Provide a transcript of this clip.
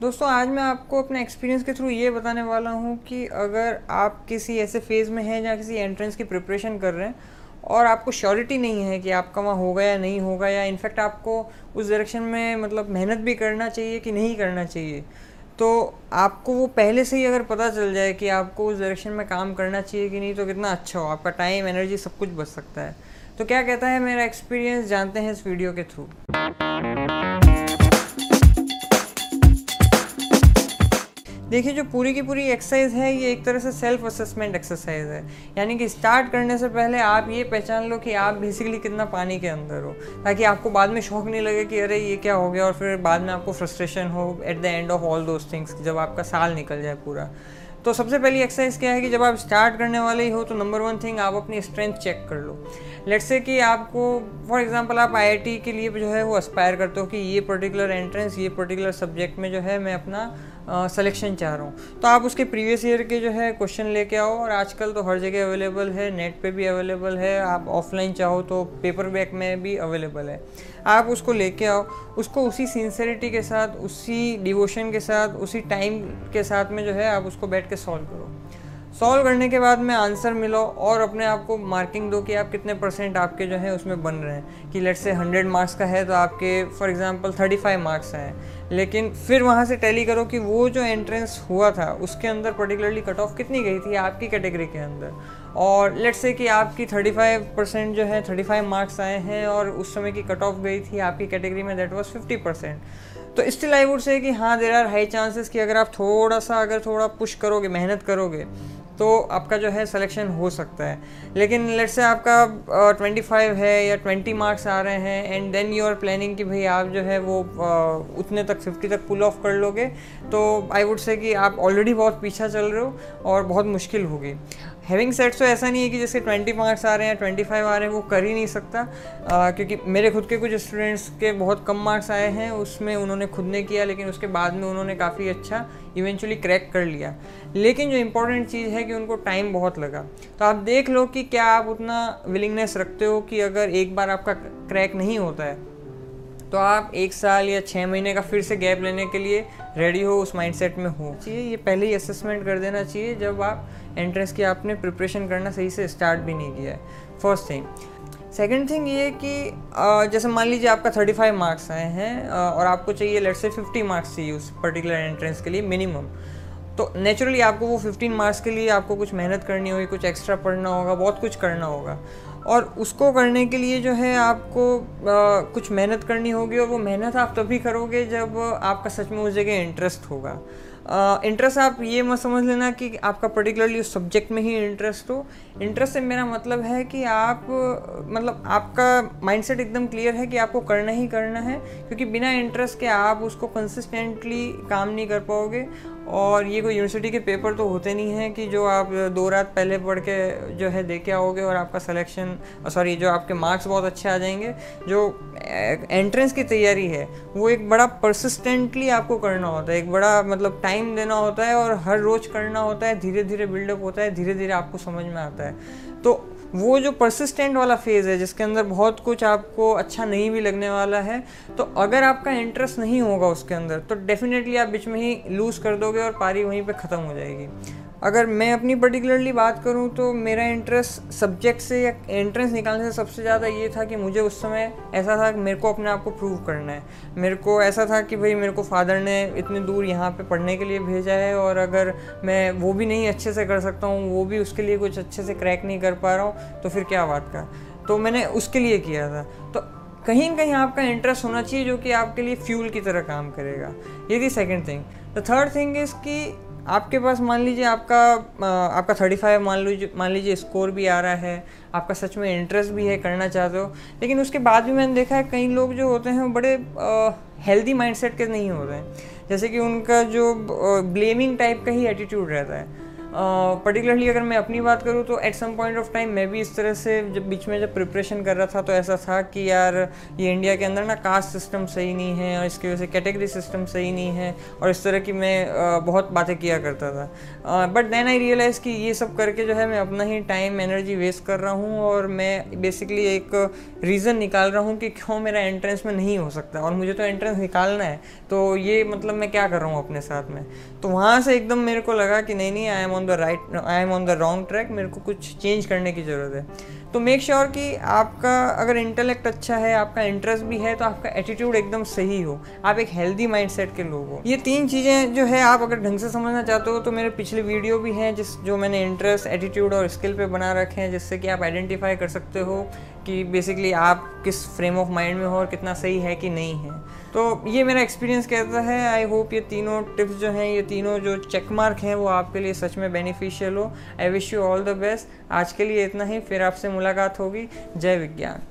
दोस्तों, आज मैं आपको अपने एक्सपीरियंस के थ्रू ये बताने वाला हूँ कि अगर आप किसी ऐसे फ़ेज़ में हैं जहाँ किसी एंट्रेंस की प्रिपरेशन कर रहे हैं और आपको श्योरिटी नहीं है कि आपका वहाँ होगा या नहीं होगा या इनफैक्ट आपको उस डायरेक्शन में मतलब मेहनत भी करना चाहिए कि नहीं करना चाहिए तो आपको वो पहले से ही अगर पता चल जाए कि आपको उस डायरेक्शन में काम करना चाहिए कि नहीं तो कितना अच्छा हो, आपका टाइम एनर्जी सब कुछ बच सकता है। तो क्या कहता है मेरा एक्सपीरियंस जानते हैं इस वीडियो के थ्रू देखिए, जो पूरी की पूरी एक्सरसाइज है, ये एक तरह से सेल्फ असेसमेंट एक्सरसाइज है। यानी कि स्टार्ट करने से पहले आप ये पहचान लो कि आप बेसिकली कितना पानी के अंदर हो, ताकि आपको बाद में शौक नहीं लगे कि अरे, ये क्या हो गया? और फिर बाद में आपको फ्रस्ट्रेशन हो at the end of all those things जब आपका साल निकल जाए पूरा। तो सबसे पहली एक्सरसाइज क्या है कि जब आप स्टार्ट करने वाले ही हो तो नंबर वन थिंग आप अपनी स्ट्रेंथ चेक कर लो। लेट्स से कि आपको फॉर एग्जांपल आप आईआईटी के लिए जो है वो अस्पायर करते हो कि ये पर्टिकुलर एंट्रेंस ये पर्टिकुलर सब्जेक्ट में जो है मैं अपना सिलेक्शन चाह रहा हूँ। तो आप उसके प्रीवियस ईयर के जो है क्वेश्चन लेके आओ और आजकल तो हर जगह अवेलेबल है नेट पे भी अवेलेबल है। आप ऑफलाइन चाहो तो पेपर बैक में भी अवेलेबल है। आप उसको लेके आओ। उसको उसी सिंसेरिटी के साथ, उसी डिवोशन के साथ, उसी टाइम के साथ में जो है आप उसको बैठ के सॉल्व करो। सॉल्व करने के बाद में आंसर मिलो और अपने आप को मार्किंग दो कि आप कितने परसेंट आपके जो है उसमें बन रहे हैं। कि लेट से हंड्रेड मार्क्स का है तो आपके for example thirty five marks हैं। लेकिन फिर वहाँ से टैली करो कि वो जो एंट्रेंस हुआ था, उसके अंदर पर्टिकुलरली कट ऑफ़ कितनी गई थी आपकी कैटेगरी के अंदर? और लेट से कि आपकी 35 परसेंट जो है 35 मार्क्स आए हैं और उस समय की कट ऑफ़ गई थी आपकी कैटेगरी में दैट वाज 50 परसेंट तो स्टिल आई वुड से कि हाँ देर आर हाई चांसेस कि अगर आप थोड़ा सा अगर थोड़ा पुश करोगे मेहनत करोगे तो आपका जो है सिलेक्शन हो सकता है। लेकिन लेट से आपका ट्वेंटी uh, फाइव है या ट्वेंटी मार्क्स आ रहे हैं and then you are planning कि भाई आप जो है वो uh, उतने तक फिफ्टी तक पुल ऑफ़ कर लोगे तो आई वुड से कि आप ऑलरेडी बहुत पीछा चल रहे हो और बहुत मुश्किल होगी। हैविंग सेट तो ऐसा नहीं है कि जैसे ट्वेंटी मार्क्स आ रहे हैं ट्वेंटी फाइव आ रहे हैं वो कर ही नहीं सकता। आ, क्योंकि मेरे खुद के कुछ स्टूडेंट्स के बहुत कम मार्क्स आए हैं उसमें उन्होंने खुद ने किया लेकिन उसके बाद में उन्होंने काफ़ी अच्छा इवेंचुअली क्रैक कर लिया। लेकिन जो इम्पोर्टेंट चीज़ है कि उनको टाइम बहुत लगा। तो आप देख लो कि क्या आप उतना विलिंगनेस रखते हो कि अगर एक बार आपका क्रैक नहीं होता है तो आप एक साल या छः महीने का फिर से गैप लेने के लिए रेडी हो, उस माइंडसेट में हो। चाहिए ये पहले ही असेसमेंट कर देना चाहिए, जब आप एंट्रेंस की आपने प्रिपरेशन करना सही से स्टार्ट भी नहीं किया है। फ़र्स्ट थिंग सेकेंड थिंग ये कि जैसे मान लीजिए आपका थर्टी फाइव मार्क्स आए हैं और आपको चाहिए लेट से फिफ्टी मार्क्स चाहिए उस पर्टिकुलर एंट्रेंस के लिए मिनिमम तो नेचुरली आपको वो फिफ्टीन मार्क्स के लिए आपको कुछ मेहनत करनी होगी, कुछ एक्स्ट्रा पढ़ना होगा, बहुत कुछ करना होगा। और उसको करने के लिए जो है आपको आ, कुछ मेहनत करनी होगी और वो मेहनत आप तभी करोगे जब आपका सच में उस जगह इंटरेस्ट होगा। इंटरेस्ट आप ये मत समझ लेना कि आपका पर्टिकुलरली उस सब्जेक्ट में ही इंटरेस्ट हो। इंटरेस्ट से मेरा मतलब है कि आप मतलब आपका माइंडसेट एकदम क्लियर है कि आपको करना ही करना है, क्योंकि बिना इंटरेस्ट के आप उसको कंसिस्टेंटली काम नहीं कर पाओगे। और ये कोई यूनिवर्सिटी के पेपर तो होते नहीं हैं कि जो आप दो रात पहले पढ़ के जो है दे के आओगे और आपका सिलेक्शन सॉरी जो आपके मार्क्स बहुत अच्छे आ जाएँगे। जो एंट्रेंस की तैयारी है, वो एक बड़ा परसिस्टेंटली आपको करना होता है। एक बड़ा मतलब टाइम देना होता है और हर रोज़ करना होता है धीरे धीरे बिल्डअप होता है धीरे धीरे आपको समझ में आता है। तो वो जो परसिस्टेंट वाला फ़ेज़ है, जिसके अंदर बहुत कुछ आपको अच्छा नहीं भी लगने वाला है तो अगर आपका इंटरेस्ट नहीं होगा उसके अंदर तो डेफिनेटली आप बीच में ही लूज़ कर दोगे और पारी वहीं पे ख़त्म हो जाएगी। अगर मैं अपनी पर्टिकुलरली बात करूँ तो मेरा इंटरेस्ट सब्जेक्ट से या एंट्रेंस निकालने से सबसे ज़्यादा ये था कि मुझे उस समय ऐसा था कि मेरे को अपने आप को प्रूव करना है। मेरे को ऐसा था कि भाई मेरे को फादर ने इतने दूर यहाँ पे पढ़ने के लिए भेजा है और अगर मैं वो भी नहीं अच्छे से कर सकता हूँ, वो भी उसके लिए कुछ अच्छे से क्रैक नहीं कर पा रहा हूँ तो फिर क्या बात का तो मैंने उसके लिए किया था। तो कहीं कहीं आपका इंटरेस्ट होना चाहिए जो कि आपके लिए फ्यूल की तरह काम करेगा। ये थी second thing the third thing is कि आपके पास मान लीजिए आपका आपका थर्टी फाइव मान लीजिए मान लीजिए स्कोर भी आ रहा है आपका सच में इंटरेस्ट भी है करना चाहते हो लेकिन उसके बाद भी मैंने देखा है कई लोग जो होते हैं वो बड़े हेल्दी माइंडसेट के नहीं होते हैं। जैसे कि उनका जो ब्लेमिंग टाइप का ही एटीट्यूड रहता है। पर्टिकुलरली अगर मैं अपनी बात करूँ तो at some point of time मैं भी इस तरह से जब बीच में जब प्रिपरेशन कर रहा था तो ऐसा था कि यार ये इंडिया के अंदर ना कास्ट सिस्टम सही नहीं है और इसकी वजह से कैटेगरी सिस्टम सही नहीं है और इस तरह की मैं बहुत बातें किया करता था। बट देन आई रियलाइज़ कि ये सब करके जो है मैं अपना ही टाइम एनर्जी वेस्ट कर रहा हूँ और मैं बेसिकली एक रीज़न निकाल रहा हूँ कि क्यों मेरा एंट्रेंस में नहीं हो सकता और मुझे तो एंट्रेंस निकालना है। तो ये मतलब मैं क्या कर रहा हूँ अपने साथ में? तो वहाँ से एकदम मेरे को लगा कि नहीं नहीं I am on the right I am on the wrong track मेरे को कुछ चेंज करने की ज़रूरत है। तो मेक श्योर sure कि आपका अगर इंटेलेक्ट अच्छा है, आपका इंटरेस्ट भी है तो आपका एटीट्यूड एकदम सही हो। आप एक हेल्दी माइंडसेट के लोग हो। ये तीन चीज़ें जो है, आप अगर ढंग से समझना चाहते हो तो मेरे पिछले वीडियो भी हैं, जिस जो मैंने इंटरेस्ट एटीट्यूड और स्किल पे बना रखे हैं, जिससे कि आप आइडेंटिफाई कर सकते हो कि बेसिकली आप किस फ्रेम ऑफ़ माइंड में हो और कितना सही है कि नहीं है। तो ये मेरा एक्सपीरियंस कहता है आई होप ये तीनों टिप्स जो हैं, ये तीनों जो चेक मार्क हैं, वो आपके लिए सच में बेनिफिशियल हो। I wish you all the best आज के लिए इतना ही, फिर आपसे मुलाकात होगी। जय विज्ञान।